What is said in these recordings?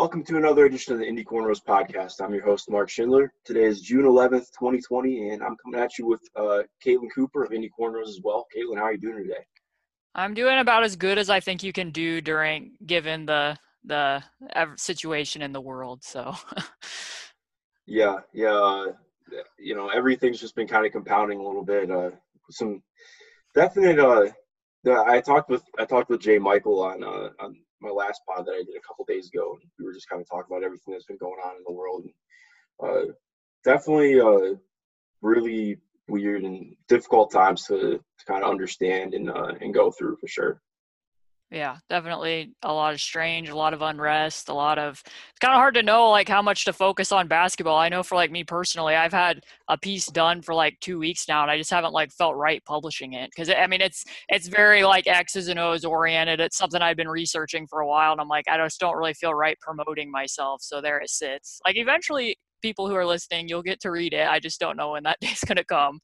Welcome to another edition of the Indy Cornrows podcast. I'm your host, Mark Schindler. Today is June 11th, 2020, and I'm coming at you with uh, Caitlin Cooper of Indy Cornrows as well. Caitlin, how are you doing today? I'm doing about as good as I think you can do during given the the situation in the world. So. yeah, yeah, uh, you know everything's just been kind of compounding a little bit. Uh, some definite. Uh, I talked with I talked with J. Michael on uh, on my last pod that I did a couple days ago, we were just kind of talking about everything that's been going on in the world. And, uh, definitely uh, really weird and difficult times to, to kind of understand and uh, and go through for sure. Yeah, definitely a lot of strange, a lot of unrest, a lot of it's kind of hard to know like how much to focus on basketball. I know for like me personally, I've had a piece done for like 2 weeks now and I just haven't like felt right publishing it cuz I mean it's it's very like X's and O's oriented. It's something I've been researching for a while and I'm like I just don't really feel right promoting myself. So there it sits. Like eventually people who are listening, you'll get to read it. I just don't know when that day's going to come.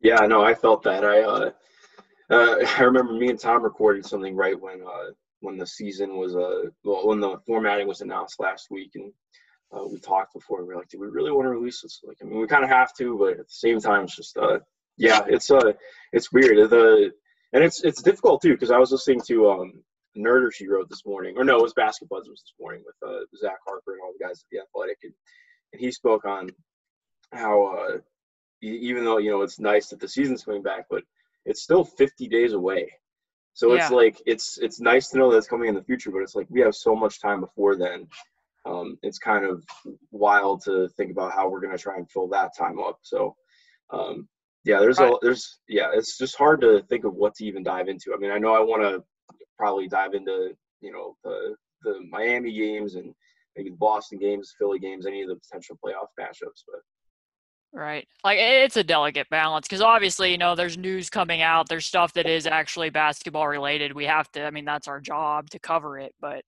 Yeah, no, I felt that. I uh uh, I remember me and Tom recorded something right when uh, when the season was uh well when the formatting was announced last week and uh, we talked before. We were like do we really want to release this? Like I mean we kind of have to but at the same time it's just uh yeah it's uh it's weird. The and it's it's difficult too because I was listening to um Nerder she wrote this morning or no it was Basketball was this morning with uh Zach Harper and all the guys at the Athletic and, and he spoke on how uh even though you know it's nice that the season's coming back but it's still 50 days away. So yeah. it's like it's it's nice to know that's coming in the future, but it's like we have so much time before then. Um, it's kind of wild to think about how we're going to try and fill that time up. So, um, yeah, there's right. a there's yeah, it's just hard to think of what to even dive into. I mean, I know I want to probably dive into you know the the Miami games and maybe the Boston games, Philly games, any of the potential playoff matchups, but Right. Like it's a delicate balance because obviously, you know, there's news coming out, there's stuff that is actually basketball related. We have to, I mean, that's our job to cover it. But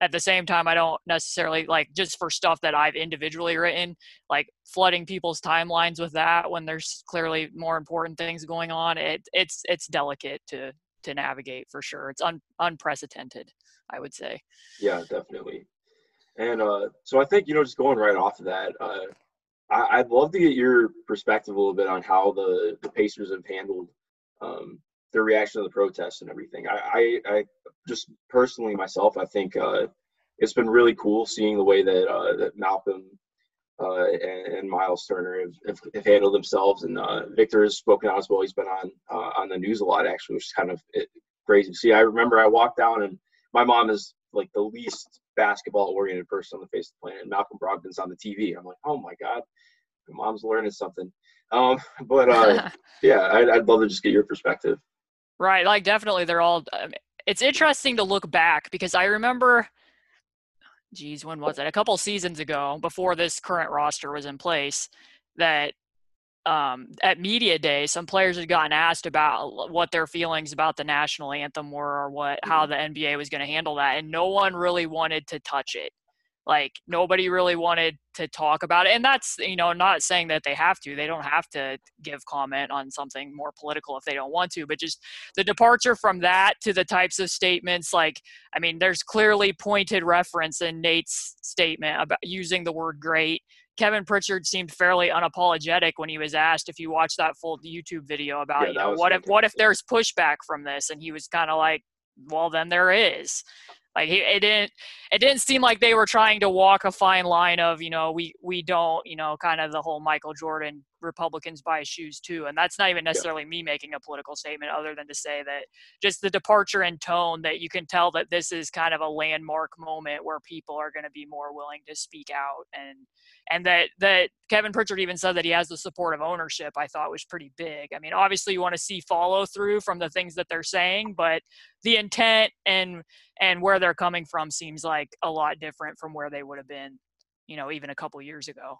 at the same time, I don't necessarily like just for stuff that I've individually written, like flooding people's timelines with that when there's clearly more important things going on. It it's it's delicate to to navigate for sure. It's un, unprecedented, I would say. Yeah, definitely. And uh, so I think you know, just going right off of that, uh, I, would love to get your perspective a little bit on how the, the Pacers have handled um, their reaction to the protests and everything. I, I, I just personally myself, I think uh, it's been really cool seeing the way that uh, that Malcolm uh, and, and, Miles Turner have, have, handled themselves, and uh, Victor has spoken out as well. He's been on uh, on the news a lot actually, which is kind of crazy to see. I remember I walked down and my mom is like the least basketball oriented person on the face of the planet. Malcolm Brogdon's on the TV. I'm like, oh my god, my mom's learning something. Um, but uh, yeah, I'd, I'd love to just get your perspective. Right, like definitely, they're all. Um, it's interesting to look back because I remember, geez, when was it? A couple seasons ago, before this current roster was in place, that um, at media day, some players had gotten asked about what their feelings about the national anthem were, or what how mm-hmm. the NBA was going to handle that, and no one really wanted to touch it. Like nobody really wanted to talk about it, and that's you know not saying that they have to. They don't have to give comment on something more political if they don't want to. But just the departure from that to the types of statements, like I mean, there's clearly pointed reference in Nate's statement about using the word "great." Kevin Pritchard seemed fairly unapologetic when he was asked if you watch that full YouTube video about yeah, you know what if what if there's pushback from this, and he was kind of like, well then there is. Like he, it didn't it didn't seem like they were trying to walk a fine line of you know we we don't you know kind of the whole Michael Jordan Republicans buy shoes too, and that's not even necessarily yeah. me making a political statement other than to say that just the departure in tone that you can tell that this is kind of a landmark moment where people are going to be more willing to speak out and and that that Kevin Pritchard even said that he has the support of ownership. I thought was pretty big. I mean, obviously you want to see follow through from the things that they're saying, but the intent and and where they're coming from seems like a lot different from where they would have been, you know, even a couple years ago.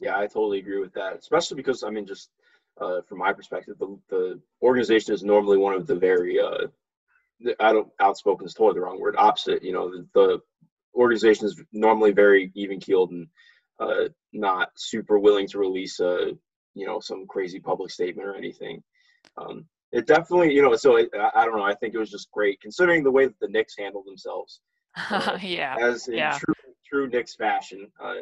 Yeah, I totally agree with that. Especially because I mean, just uh, from my perspective, the, the organization is normally one of the very uh, I don't outspoken is totally the wrong word. Opposite, you know, the, the organization is normally very even keeled and uh, not super willing to release a you know some crazy public statement or anything. Um, it definitely you know so it, I don't know I think it was just great considering the way that the Knicks handled themselves Uh, yeah. As in yeah. true true Knicks fashion. Uh,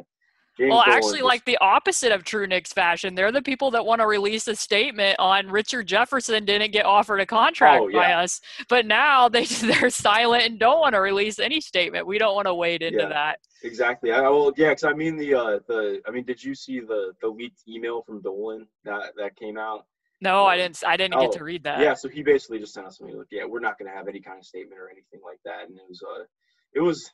well, actually, like the opposite of true Knicks fashion, they're the people that want to release a statement on Richard Jefferson didn't get offered a contract Oh, by us, but now they they're silent and don't want to release any statement. We don't want to wade into Yeah. that. Exactly. I well, yeah, because I mean the uh the I mean, did you see the the leaked email from Dolan that that came out? No, I didn't. I didn't get Oh, to read that. Yeah, so he basically just sent us something like, yeah, we're not going to have any kind of statement or anything like that, and it was uh, it was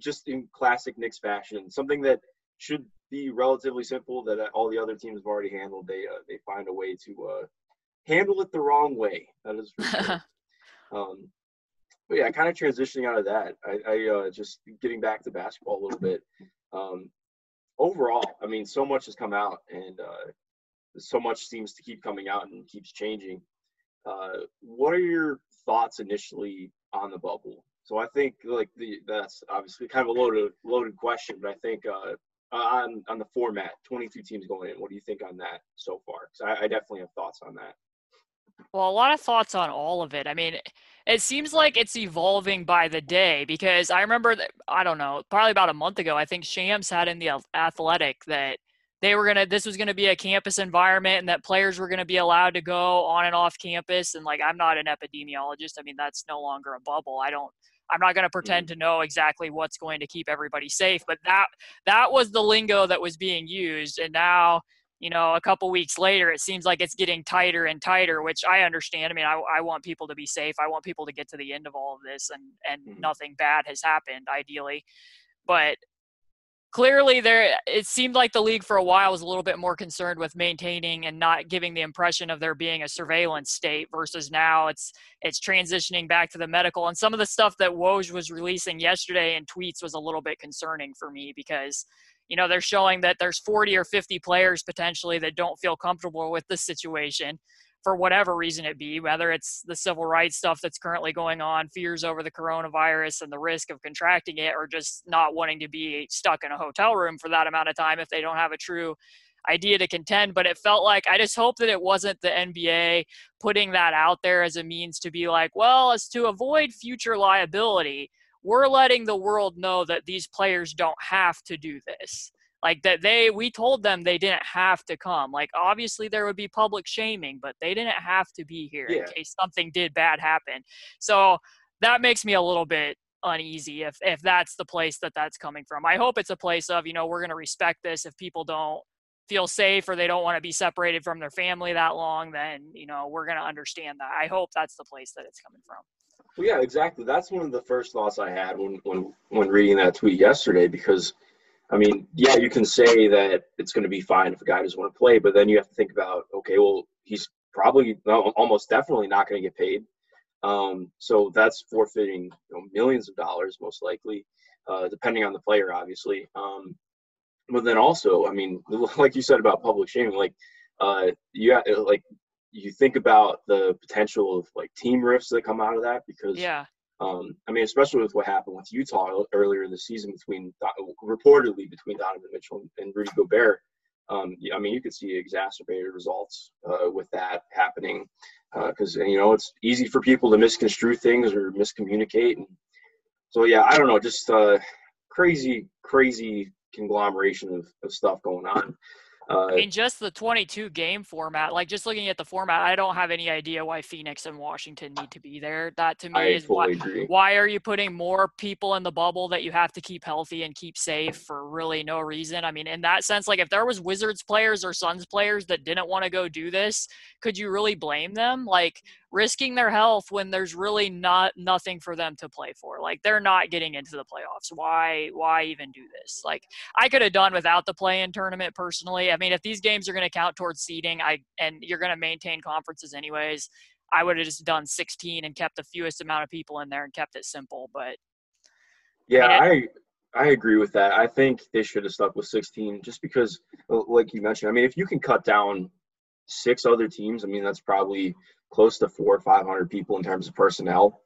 just in classic Knicks fashion, something that should be relatively simple that all the other teams have already handled. They uh, they find a way to uh, handle it the wrong way. That is sure. um, but yeah, kind of transitioning out of that, I, I uh, just getting back to basketball a little bit. Um, overall, I mean, so much has come out, and uh, so much seems to keep coming out and keeps changing. Uh, what are your thoughts initially on the bubble? So I think like the that's obviously kind of a loaded loaded question, but I think uh, Uh, on on the format, 22 teams going in. What do you think on that so far? 'Cause I, I definitely have thoughts on that. Well, a lot of thoughts on all of it. I mean, it seems like it's evolving by the day because I remember that, I don't know, probably about a month ago, I think Shams had in the Athletic that they were to, this was to be a campus environment and that players were to be allowed to go on and off campus. And like, I'm not an epidemiologist. I mean, that's no longer a bubble. I don't, I'm not going to pretend to know exactly what's going to keep everybody safe, but that, that was the lingo that was being used. And now, you know, a couple weeks later, it seems like it's getting tighter and tighter, which I understand. I mean, I, I want people to be safe. I want people to get to the end of all of this and, and Mhm. nothing bad has happened, ideally. But clearly there it seemed like the league for a while was a little bit more concerned with maintaining and not giving the impression of there being a surveillance state versus now it's it's transitioning back to the medical. And some of the stuff that Woj was releasing yesterday in tweets was a little bit concerning for me because you know they're showing that there's 40 or 50 players potentially that don't feel comfortable with this situation for whatever reason it be whether it's the civil rights stuff that's currently going on fears over the coronavirus and the risk of contracting it or just not wanting to be stuck in a hotel room for that amount of time if they don't have a true idea to contend. But it felt like i just hope that it wasn't the nba putting that out there as a means to be like well as to avoid future liability we're letting the world know that these players don't have to do this like that they we told them they didn't have to come like obviously there would be public shaming but they didn't have to be here Yeah. in case something did bad happen so that makes me a little bit uneasy if if that's the place that that's coming from i hope it's a place of you know we're going to respect this if people don't feel safe or they don't want to be separated from their family that long then you know we're going to understand that i hope that's the place that it's coming from Well, yeah, exactly. That's one of the first thoughts I had when when when reading that tweet yesterday. Because, I mean, yeah, you can say that it's going to be fine if a guy doesn't want to play, but then you have to think about, okay, well, he's probably almost definitely not going to get paid. Um, so that's forfeiting you know, millions of dollars, most likely, uh, depending on the player, obviously. Um, but then also, I mean, like you said about public shaming, like, uh, you like you think about the potential of like team rifts that come out of that because yeah um, I mean especially with what happened with Utah earlier in the season between reportedly between Donovan Mitchell and Rudy Gobert. Um, I mean you could see exacerbated results uh, with that happening because you know it's easy for people to misconstrue things or miscommunicate and so yeah I don't know just uh, crazy crazy conglomeration of, of stuff going on uh, I mean, just the 22 game format, like just looking at the format, I don't have any idea why Phoenix and Washington need to be there. That to me I is why, agree why are you putting more people in the bubble that you have to keep healthy and keep safe for really no reason? I mean, in that sense, like if there was Wizards players or Suns players that didn't want to go do this, could you really blame them? Like risking their health when there's really not nothing for them to play for. Like they're not getting into the playoffs. Why why even do this? Like I could have done without the play-in tournament personally. I mean, if these games are going to count towards seeding, I and you're going to maintain conferences anyways, I would have just done 16 and kept the fewest amount of people in there and kept it simple. But Yeah, mean, I I agree with that. I think they should have stuck with 16 just because, like you mentioned, I mean, if you can cut down six other teams, I mean, that's probably close to four or 500 people in terms of personnel.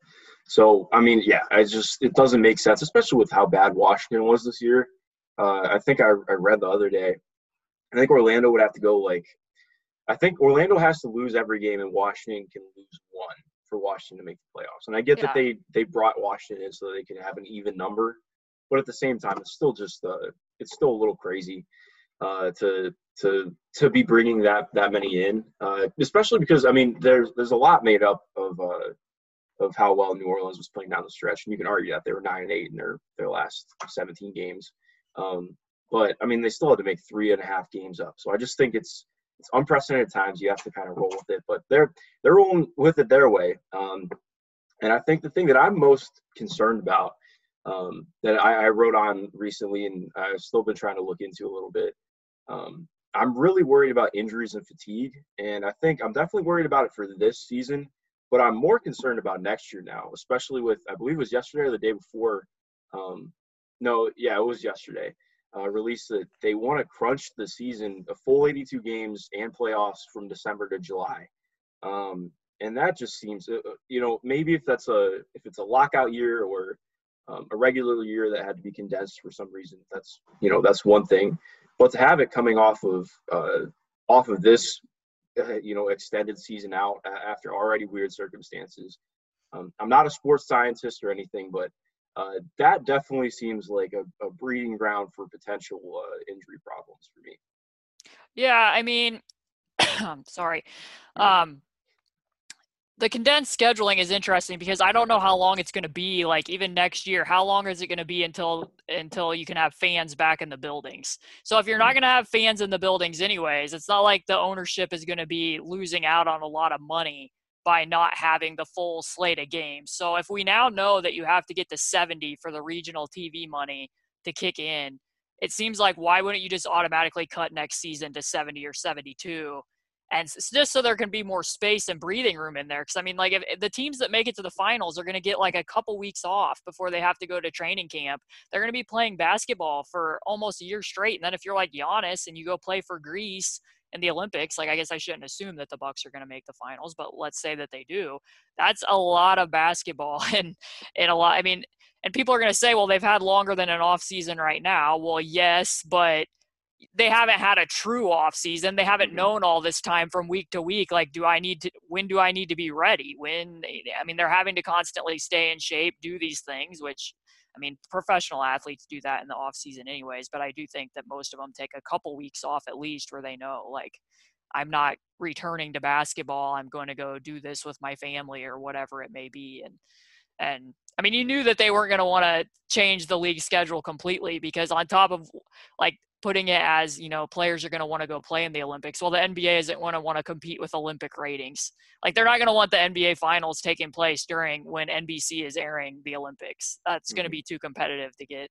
So, I mean, yeah, I just, it doesn't make sense, especially with how bad Washington was this year. Uh, I think I, I read the other day, I think Orlando would have to go like, I think Orlando has to lose every game and Washington can lose one. for Washington to make the playoffs. And I get Yeah. that they they brought Washington in so they could have an even number, but at the same time, it's still just uh, it's still a little crazy uh, to to to be bringing that that many in, uh, especially because I mean there's there's a lot made up of uh, of how well New Orleans was playing down the stretch, and you can argue that they were nine and eight in their their last 17 games. Um, but I mean, they still had to make three and a half games up. So I just think it's it's unprecedented times. You have to kind of roll with it, but they're they're rolling with it their way. Um, and I think the thing that I'm most concerned about um, that I, I wrote on recently, and I've still been trying to look into a little bit. Um, I'm really worried about injuries and fatigue, and I think I'm definitely worried about it for this season. But I'm more concerned about next year now, especially with I believe it was yesterday or the day before. Um, no, yeah, it was yesterday. Uh, released that they want to crunch the season, a full 82 games and playoffs from December to July. Um, and that just seems, uh, uh, you know, maybe if that's a if it's a lockout year or um, a regular year that had to be condensed for some reason, that's you know that's one thing. But to have it coming off of uh, off of this, uh, you know, extended season out uh, after already weird circumstances. Um, I'm not a sports scientist or anything, but uh, that definitely seems like a, a breeding ground for potential uh, injury problems for me. Yeah, I mean, sorry. Um, the condensed scheduling is interesting because I don't know how long it's going to be. Like even next year, how long is it going to be until until you can have fans back in the buildings? So if you're not mm-hmm. going to have fans in the buildings anyways, it's not like the ownership is going to be losing out on a lot of money by not having the full slate of games. So if we now know that you have to get to 70 for the regional TV money to kick in, it seems like why wouldn't you just automatically cut next season to 70 or 72? And just so there can be more space and breathing room in there. Because I mean, like if, the teams that make it to the finals are going to get like a couple weeks off before they have to go to training camp, they're going to be playing basketball for almost a year straight. And then if you're like Giannis and you go play for Greece in the Olympics, like I guess I shouldn't assume that the Bucks are going to make the finals, but let's say that they do. That's a lot of basketball and and a lot. I mean, and people are going to say, well, they've had longer than an off season right now. Well, yes, but they haven't had a true off season. They haven't mm-hmm. known all this time from week to week. Like, do I need to? When do I need to be ready? When I mean, they're having to constantly stay in shape, do these things, which I mean, professional athletes do that in the off season, anyways. But I do think that most of them take a couple weeks off at least, where they know, like, I'm not returning to basketball. I'm going to go do this with my family or whatever it may be, and and I mean, you knew that they weren't going to want to change the league schedule completely because on top of like putting it as you know players are going to want to go play in the olympics. Well the nba isn't going to want to compete with olympic ratings. Like they're not going to want the nba finals taking place during when nbc is airing the olympics. That's mm-hmm. going to be too competitive to get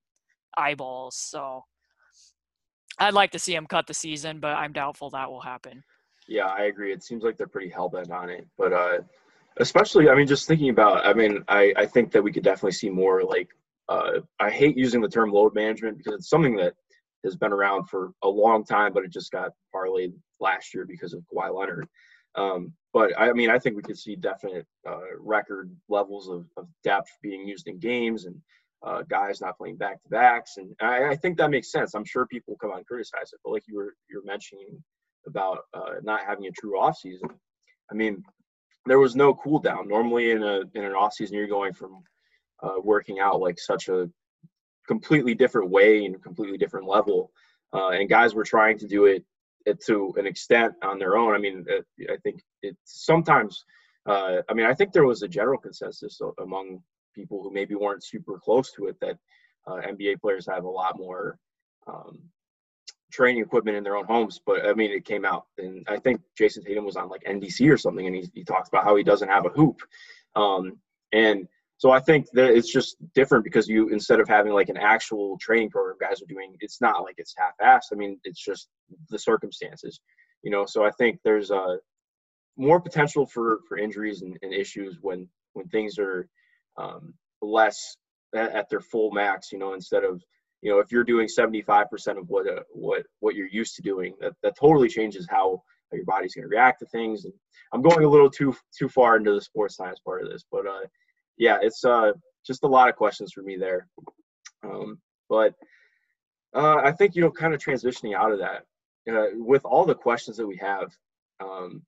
eyeballs so i'd like to see them cut the season but i'm doubtful that will happen. Yeah i agree. It seems like they're pretty hell-bent on it but uh especially i mean just thinking about i mean i i think that we could definitely see more like uh, I hate using the term load management because it's something that has been around for a long time, but it just got parlayed last year because of Kawhi Leonard. Um, but I mean, I think we could see definite uh, record levels of, of, depth being used in games and uh, guys not playing back to backs, and I, I, think that makes sense. I'm sure people come out and criticize it, but like you were you're mentioning about uh, not having a true off season, I mean, there was no cool down. Normally in a in an off season, you're going from uh, working out like such a completely different way and completely different level. Uh, and guys were trying to do it, it, to an extent on their own. I mean, it, I think it sometimes. Uh, I mean, I think there was a general consensus among people who maybe weren't super close to it that uh, NBA players have a lot more um, training equipment in their own homes. But I mean, it came out, and I think Jayson Tatum was on like NBC or something, and he, he talks about how he doesn't have a hoop. Um, and so I think that it's just different because you instead of having like an actual training program, guys are doing. It's not like it's half-assed. I mean, it's just the circumstances, you know. So I think there's a uh, more potential for for injuries and, and issues when when things are um, less at, at, their full max. You know, instead of you know if you're doing 75% of what uh, what what you're used to doing, that that totally changes how your body's going to react to things. And I'm going a little too too far into the sports science part of this, but uh, yeah, it's uh, just a lot of questions for me there. Um, but uh, I think you know, kind of transitioning out of that, uh, with all the questions that we have, um,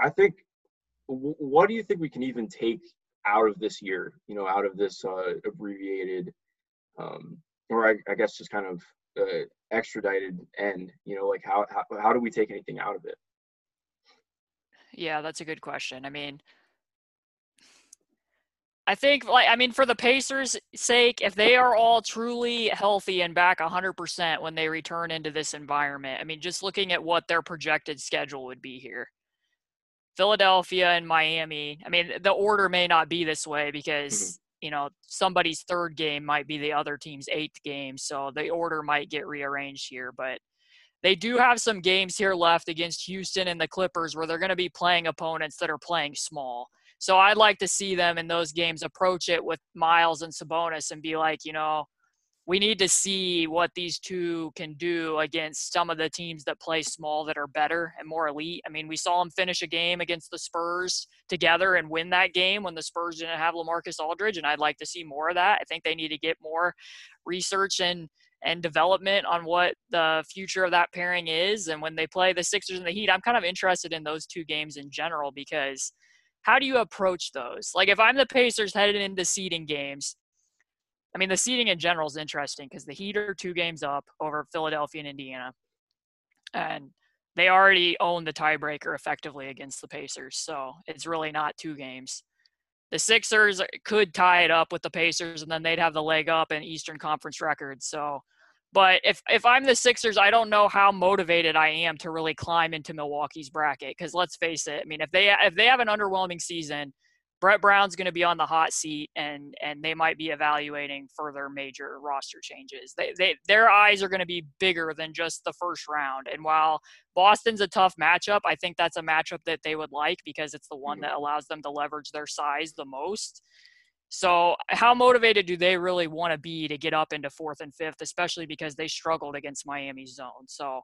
I think what do you think we can even take out of this year? You know, out of this uh, abbreviated, um, or I, I, guess just kind of uh, extradited end. You know, like how, how how do we take anything out of it? Yeah, that's a good question. I mean, I think, like, I mean, for the Pacers' sake, if they are all truly healthy and back 100% when they return into this environment, I mean, just looking at what their projected schedule would be here Philadelphia and Miami. I mean, the order may not be this way because, mm-hmm. you know, somebody's third game might be the other team's eighth game. So the order might get rearranged here. But they do have some games here left against Houston and the Clippers where they're going to be playing opponents that are playing small. So I'd like to see them in those games approach it with Miles and Sabonis and be like, you know, we need to see what these two can do against some of the teams that play small that are better and more elite. I mean, we saw them finish a game against the Spurs together and win that game when the Spurs didn't have LaMarcus Aldridge, and I'd like to see more of that. I think they need to get more research and and development on what the future of that pairing is. And when they play the Sixers and the Heat, I'm kind of interested in those two games in general because – how do you approach those? Like if I'm the Pacers headed into seeding games, I mean the seeding in general is interesting because the Heat are two games up over Philadelphia and Indiana, and they already own the tiebreaker effectively against the Pacers, so it's really not two games. The Sixers could tie it up with the Pacers, and then they'd have the leg up in Eastern Conference records. So but if if I'm the Sixers, I don't know how motivated I am to really climb into Milwaukee's bracket. Because let's face it, I mean, if they if they have an underwhelming season, Brett Brown's going to be on the hot seat, and and they might be evaluating further major roster changes. They they their eyes are going to be bigger than just the first round. And while Boston's a tough matchup, I think that's a matchup that they would like because it's the one mm-hmm. that allows them to leverage their size the most. So, how motivated do they really want to be to get up into fourth and fifth, especially because they struggled against Miami's zone? So,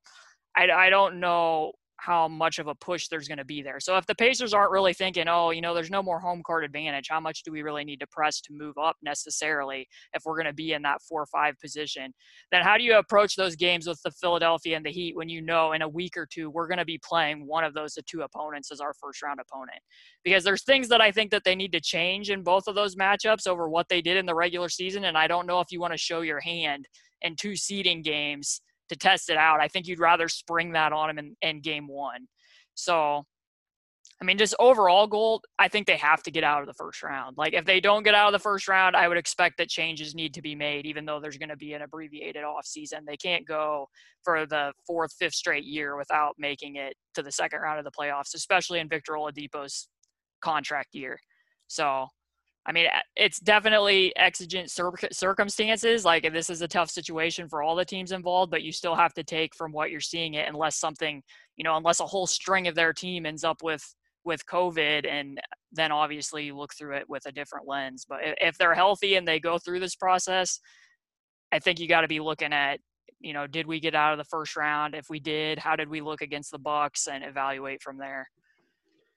I, I don't know how much of a push there's going to be there. So if the Pacers aren't really thinking, oh, you know, there's no more home court advantage, how much do we really need to press to move up necessarily if we're going to be in that four or five position? Then how do you approach those games with the Philadelphia and the Heat when you know in a week or two we're going to be playing one of those two opponents as our first round opponent? Because there's things that I think that they need to change in both of those matchups over what they did in the regular season. And I don't know if you want to show your hand in two seeding games to test it out. I think you'd rather spring that on him in, in game one. So, I mean, just overall goal, I think they have to get out of the first round. Like, if they don't get out of the first round, I would expect that changes need to be made, even though there's going to be an abbreviated off season. They can't go for the fourth, fifth straight year without making it to the second round of the playoffs, especially in Victor Oladipo's contract year. So, I mean, it's definitely exigent circumstances. Like this is a tough situation for all the teams involved, but you still have to take from what you're seeing it, unless something, you know, unless a whole string of their team ends up with with COVID, and then obviously you look through it with a different lens. But if they're healthy and they go through this process, I think you got to be looking at, you know, did we get out of the first round? If we did, how did we look against the Bucks, and evaluate from there.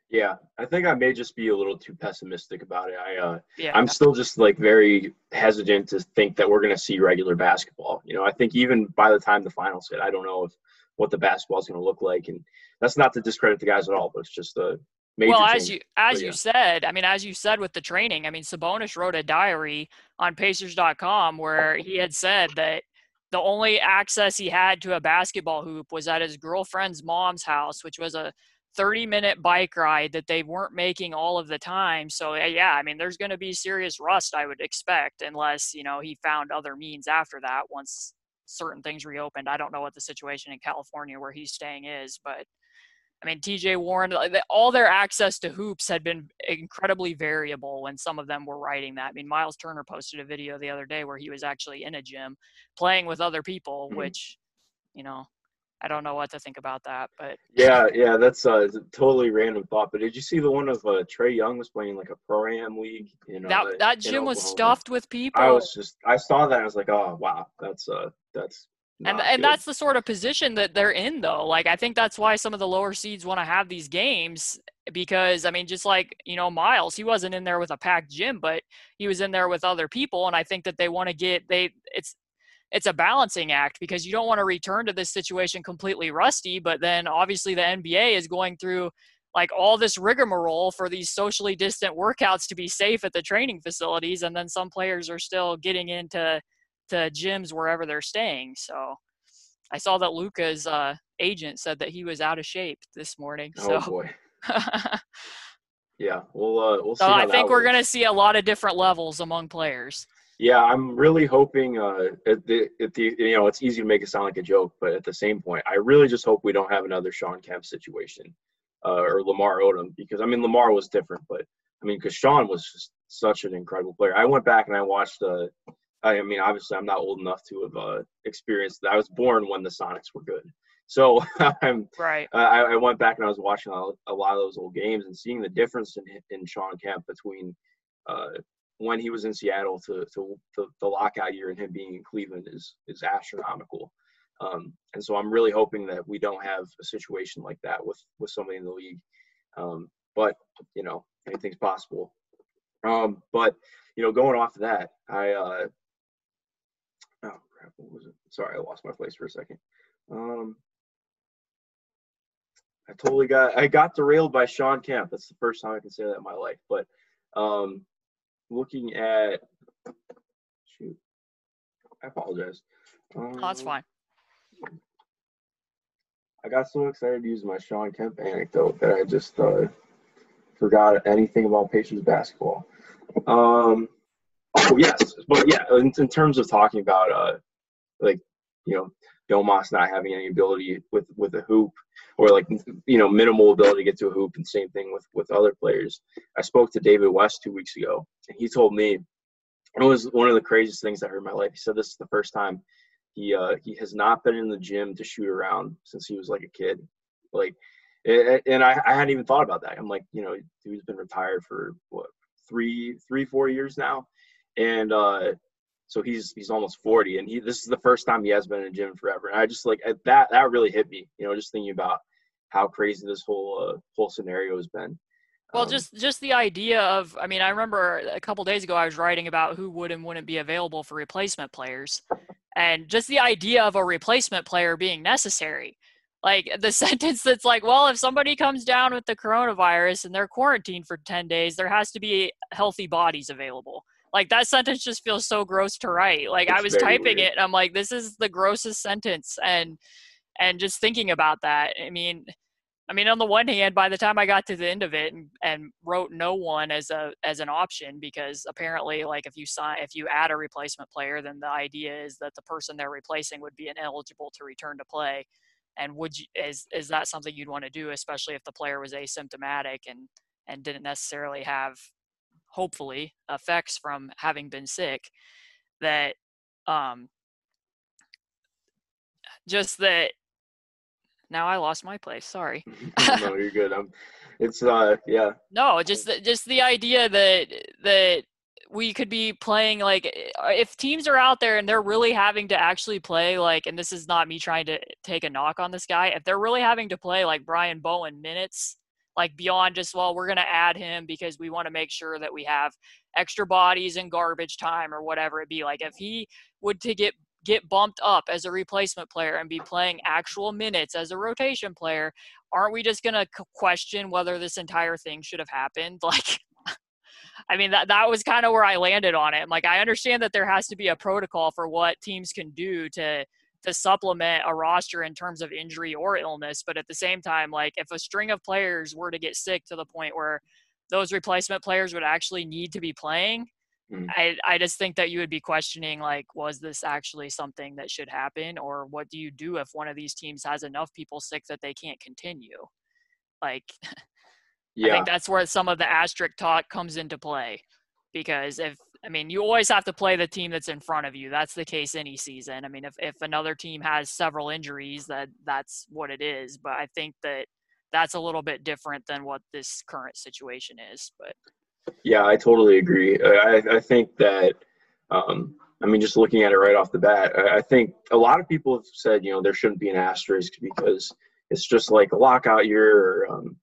Yeah, I think I may just be a little too pessimistic about it. I uh, yeah. I'm still just like very hesitant to think that we're going to see regular basketball. You know, I think even by the time the finals hit, I don't know if what the basketball is going to look like, and that's not to discredit the guys at all, but it's just a major. Well, as change. you as but, you said, I mean, as you said with the training, I mean, Sabonis wrote a diary on Pacers.com where he had said that the only access he had to a basketball hoop was at his girlfriend's mom's house, which was a 30 minute bike ride that they weren't making all of the time. So yeah, I mean, there's going to be serious rust, I would expect, unless you know he found other means after that once certain things reopened. I don't know what the situation in California where he's staying is, but I mean, TJ Warren, all their access to hoops had been incredibly variable when some of them were writing that. I mean, Miles Turner posted a video the other day where he was actually in a gym playing with other people, mm-hmm. which, you know, I don't know what to think about that, but yeah, yeah, that's uh, a totally random thought. But did you see the one of uh, Trae Young was playing like a pro am league? You know, that that gym was stuffed with people. I was just, I saw that, I was like, oh wow, that's uh, that's. And and that's the sort of position that they're in, though. Like I think that's why some of the lower seeds want to have these games because I mean, just like you know, Miles, he wasn't in there with a packed gym, but he was in there with other people, and I think that they want to get they it's it's a balancing act because you don't want to return to this situation completely rusty but then obviously the nba is going through like all this rigmarole for these socially distant workouts to be safe at the training facilities and then some players are still getting into to gyms wherever they're staying so. I saw that Luka's uh, agent said that he was out of shape this morning oh so. boy. Yeah we'll uh, we'll see so i think we're going to see a lot of different levels among players Yeah, I'm really hoping. Uh, at the, at the you know, it's easy to make it sound like a joke, but at the same point, I really just hope we don't have another Shawn Kemp situation uh, or Lamar Odom because I mean Lamar was different, but I mean because Shawn was just such an incredible player. I went back and I watched. Uh, I mean, obviously, I'm not old enough to have uh, experienced. I was born when the Sonics were good, so I'm right I, I went back and I was watching a, a lot of those old games and seeing the difference in in Shawn Kemp between uh, when he was in Seattle to, to the, the lockout year and him being in Cleveland is is astronomical. Um, and so I'm really hoping that we don't have a situation like that with with somebody in the league. Um, but you know, anything's possible. Um, but you know, going off of that, I uh, oh crap, what was it? Sorry, I lost my place for a second. Um, I totally got I got derailed by Shawn Kemp. That's the first time I can say that in my life. But um, looking at shoot, I apologize. Um, oh, that's fine I got so excited to use my Shawn Kemp anecdote that I just uh, forgot anything about Pacers basketball. Um, oh yes, but yeah, in, in terms of talking about uh, like you know Domas not having any ability with with a hoop or like you know minimal ability to get to a hoop, and same thing with with other players. I spoke to David West two weeks ago, and he told me it was one of the craziest things I heard in my life. He said this is the first time he uh, he has not been in the gym to shoot around since he was like a kid. Like, and I, I hadn't even thought about that. I'm like, you know, he's been retired for what three three four years now, and uh, so he's he's almost 40, and he this is the first time he has been in a gym forever. And I just like that that really hit me. You know, just thinking about how crazy this whole uh, whole scenario has been. Well, um, just just the idea of, I mean, I remember a couple days ago I was writing about who would and wouldn't be available for replacement players, and just the idea of a replacement player being necessary like the sentence that's like well if somebody comes down with the coronavirus and they're quarantined for 10 days there has to be healthy bodies available like that sentence just feels so gross to write like it's i was typing weird. it and i'm like this is the grossest sentence and and just thinking about that i mean I mean, on the one hand, by the time I got to the end of it and, and wrote no one as a as an option, because apparently, like if you sign if you add a replacement player, then the idea is that the person they're replacing would be ineligible to return to play. And would you is is that something you'd want to do, especially if the player was asymptomatic and and didn't necessarily have, hopefully, effects from having been sick? That um, just that now I lost my place. Sorry. no, you're good. I'm. It's uh, yeah. No, just the, just the idea that that we could be playing like eh, if teams are out there and they're really having to actually play like and this is not me trying to take a knock on this guy if they're really having to play like Brian Bowen minutes like beyond just well we're going to add him because we want to make sure that we have extra bodies and garbage time or whatever it be like if he would to get get bumped up as a replacement player and be playing actual minutes as a rotation player, aren't we just going to question whether this entire thing should have happened? Like, I mean, that, that was kind of where I landed on it. Like, I understand that there has to be a protocol for what teams can do to to supplement a roster in terms of injury or illness, but at the same time, like if a string of players were to get sick to the point where those replacement players would actually need to be playing, Mm. I, I just think that you would be questioning like was this actually something that should happen or what do you do if one of these teams has enough people sick that they can't continue like yeah. i think that's where some of the asterisk talk comes into play because if i mean you always have to play the team that's in front of you. That's the case any season. I mean if, if another team has several injuries that that's what it is but i think that that's a little bit different than what this current situation is but. Yeah, I totally agree. I, I think that, um, I mean, just looking at it right off the bat, I, I think a lot of people have said, you know, there shouldn't be an asterisk because it's just like a lockout year or, um,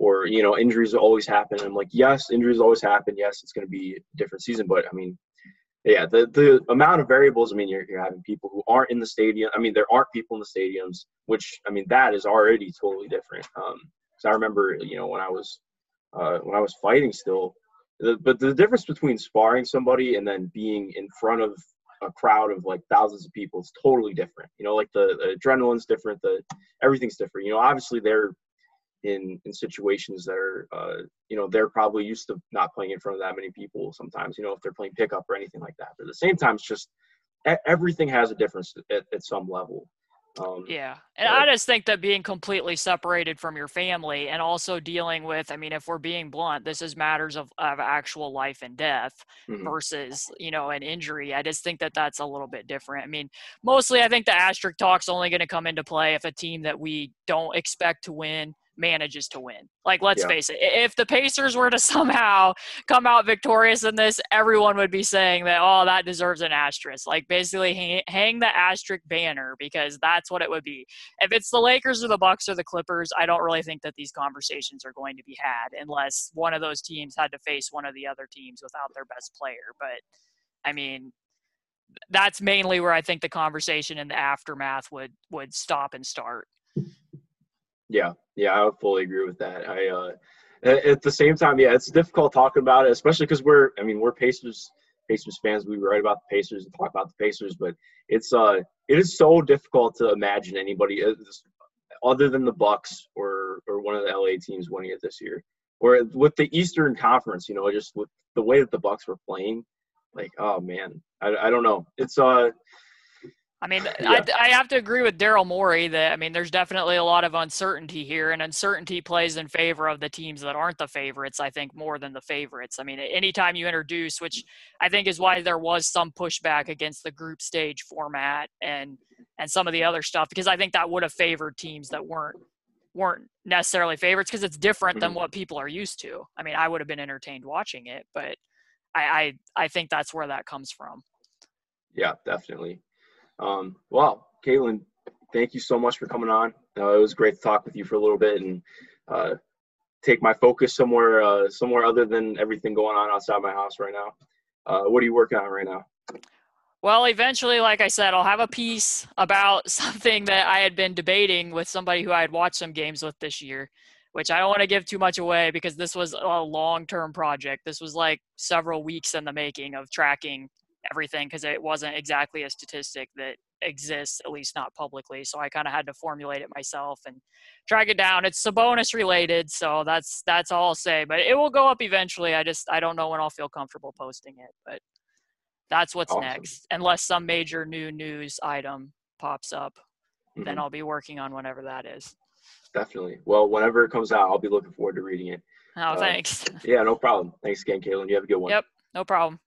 or you know, injuries always happen. I'm like, yes, injuries always happen. Yes, it's going to be a different season, but I mean, yeah, the the amount of variables. I mean, you're you're having people who aren't in the stadium. I mean, there aren't people in the stadiums, which I mean, that is already totally different. Um, I remember, you know, when I was uh, when I was fighting still, the, but the difference between sparring somebody and then being in front of a crowd of like thousands of people is totally different. You know, like the, the adrenaline's different, the everything's different. You know, obviously they're in in situations that are uh, you know they're probably used to not playing in front of that many people sometimes you know if they're playing pickup or anything like that but at the same time it's just everything has a difference at, at some level um, yeah. And I just think that being completely separated from your family and also dealing with, I mean, if we're being blunt, this is matters of, of actual life and death mm-hmm. versus, you know, an injury. I just think that that's a little bit different. I mean, mostly I think the asterisk talk's only going to come into play if a team that we don't expect to win manages to win. Like, let's yeah. face it, if the Pacers were to somehow come out victorious in this, everyone would be saying that, oh, that deserves an asterisk. Like, basically, hang, hang the asterisk banner because that's what it would be. If it's the Lakers or the Bucks or the Clippers, I don't really think that these conversations are going to be had unless one of those teams had to face one of the other teams without their best player. But, I mean, that's mainly where I think the conversation in the aftermath would would stop and start. Yeah, yeah, I would fully agree with that. I uh, at the same time, yeah, it's difficult talking about it, especially because we're, I mean, we're Pacers Pacers fans. We write about the Pacers and talk about the Pacers, but it's uh, it is so difficult to imagine anybody uh, other than the Bucks or or one of the LA teams winning it this year, or with the Eastern Conference. You know, just with the way that the Bucks were playing, like, oh man, I, I don't know. It's uh I mean, yeah. I, I have to agree with Daryl Morey that I mean, there's definitely a lot of uncertainty here, and uncertainty plays in favor of the teams that aren't the favorites. I think more than the favorites. I mean, anytime you introduce, which I think is why there was some pushback against the group stage format and and some of the other stuff, because I think that would have favored teams that weren't weren't necessarily favorites because it's different mm-hmm. than what people are used to. I mean, I would have been entertained watching it, but I, I I think that's where that comes from. Yeah, definitely. Um, well, Caitlin, thank you so much for coming on. Uh, it was great to talk with you for a little bit and uh, take my focus somewhere uh, somewhere other than everything going on outside my house right now. Uh, what are you working on right now? Well, eventually, like I said, I'll have a piece about something that I had been debating with somebody who I had watched some games with this year, which I don't want to give too much away because this was a long term project. This was like several weeks in the making of tracking everything because it wasn't exactly a statistic that exists, at least not publicly. So I kind of had to formulate it myself and track it down. It's Sabonis related, so that's that's all I'll say. But it will go up eventually. I just I don't know when I'll feel comfortable posting it, but that's what's awesome. next. Unless some major new news item pops up, mm-hmm. then I'll be working on whatever that is. Definitely. Well, whenever it comes out, I'll be looking forward to reading it. Oh, uh, thanks. Yeah, no problem. Thanks again, Caitlin. You have a good one. Yep, no problem.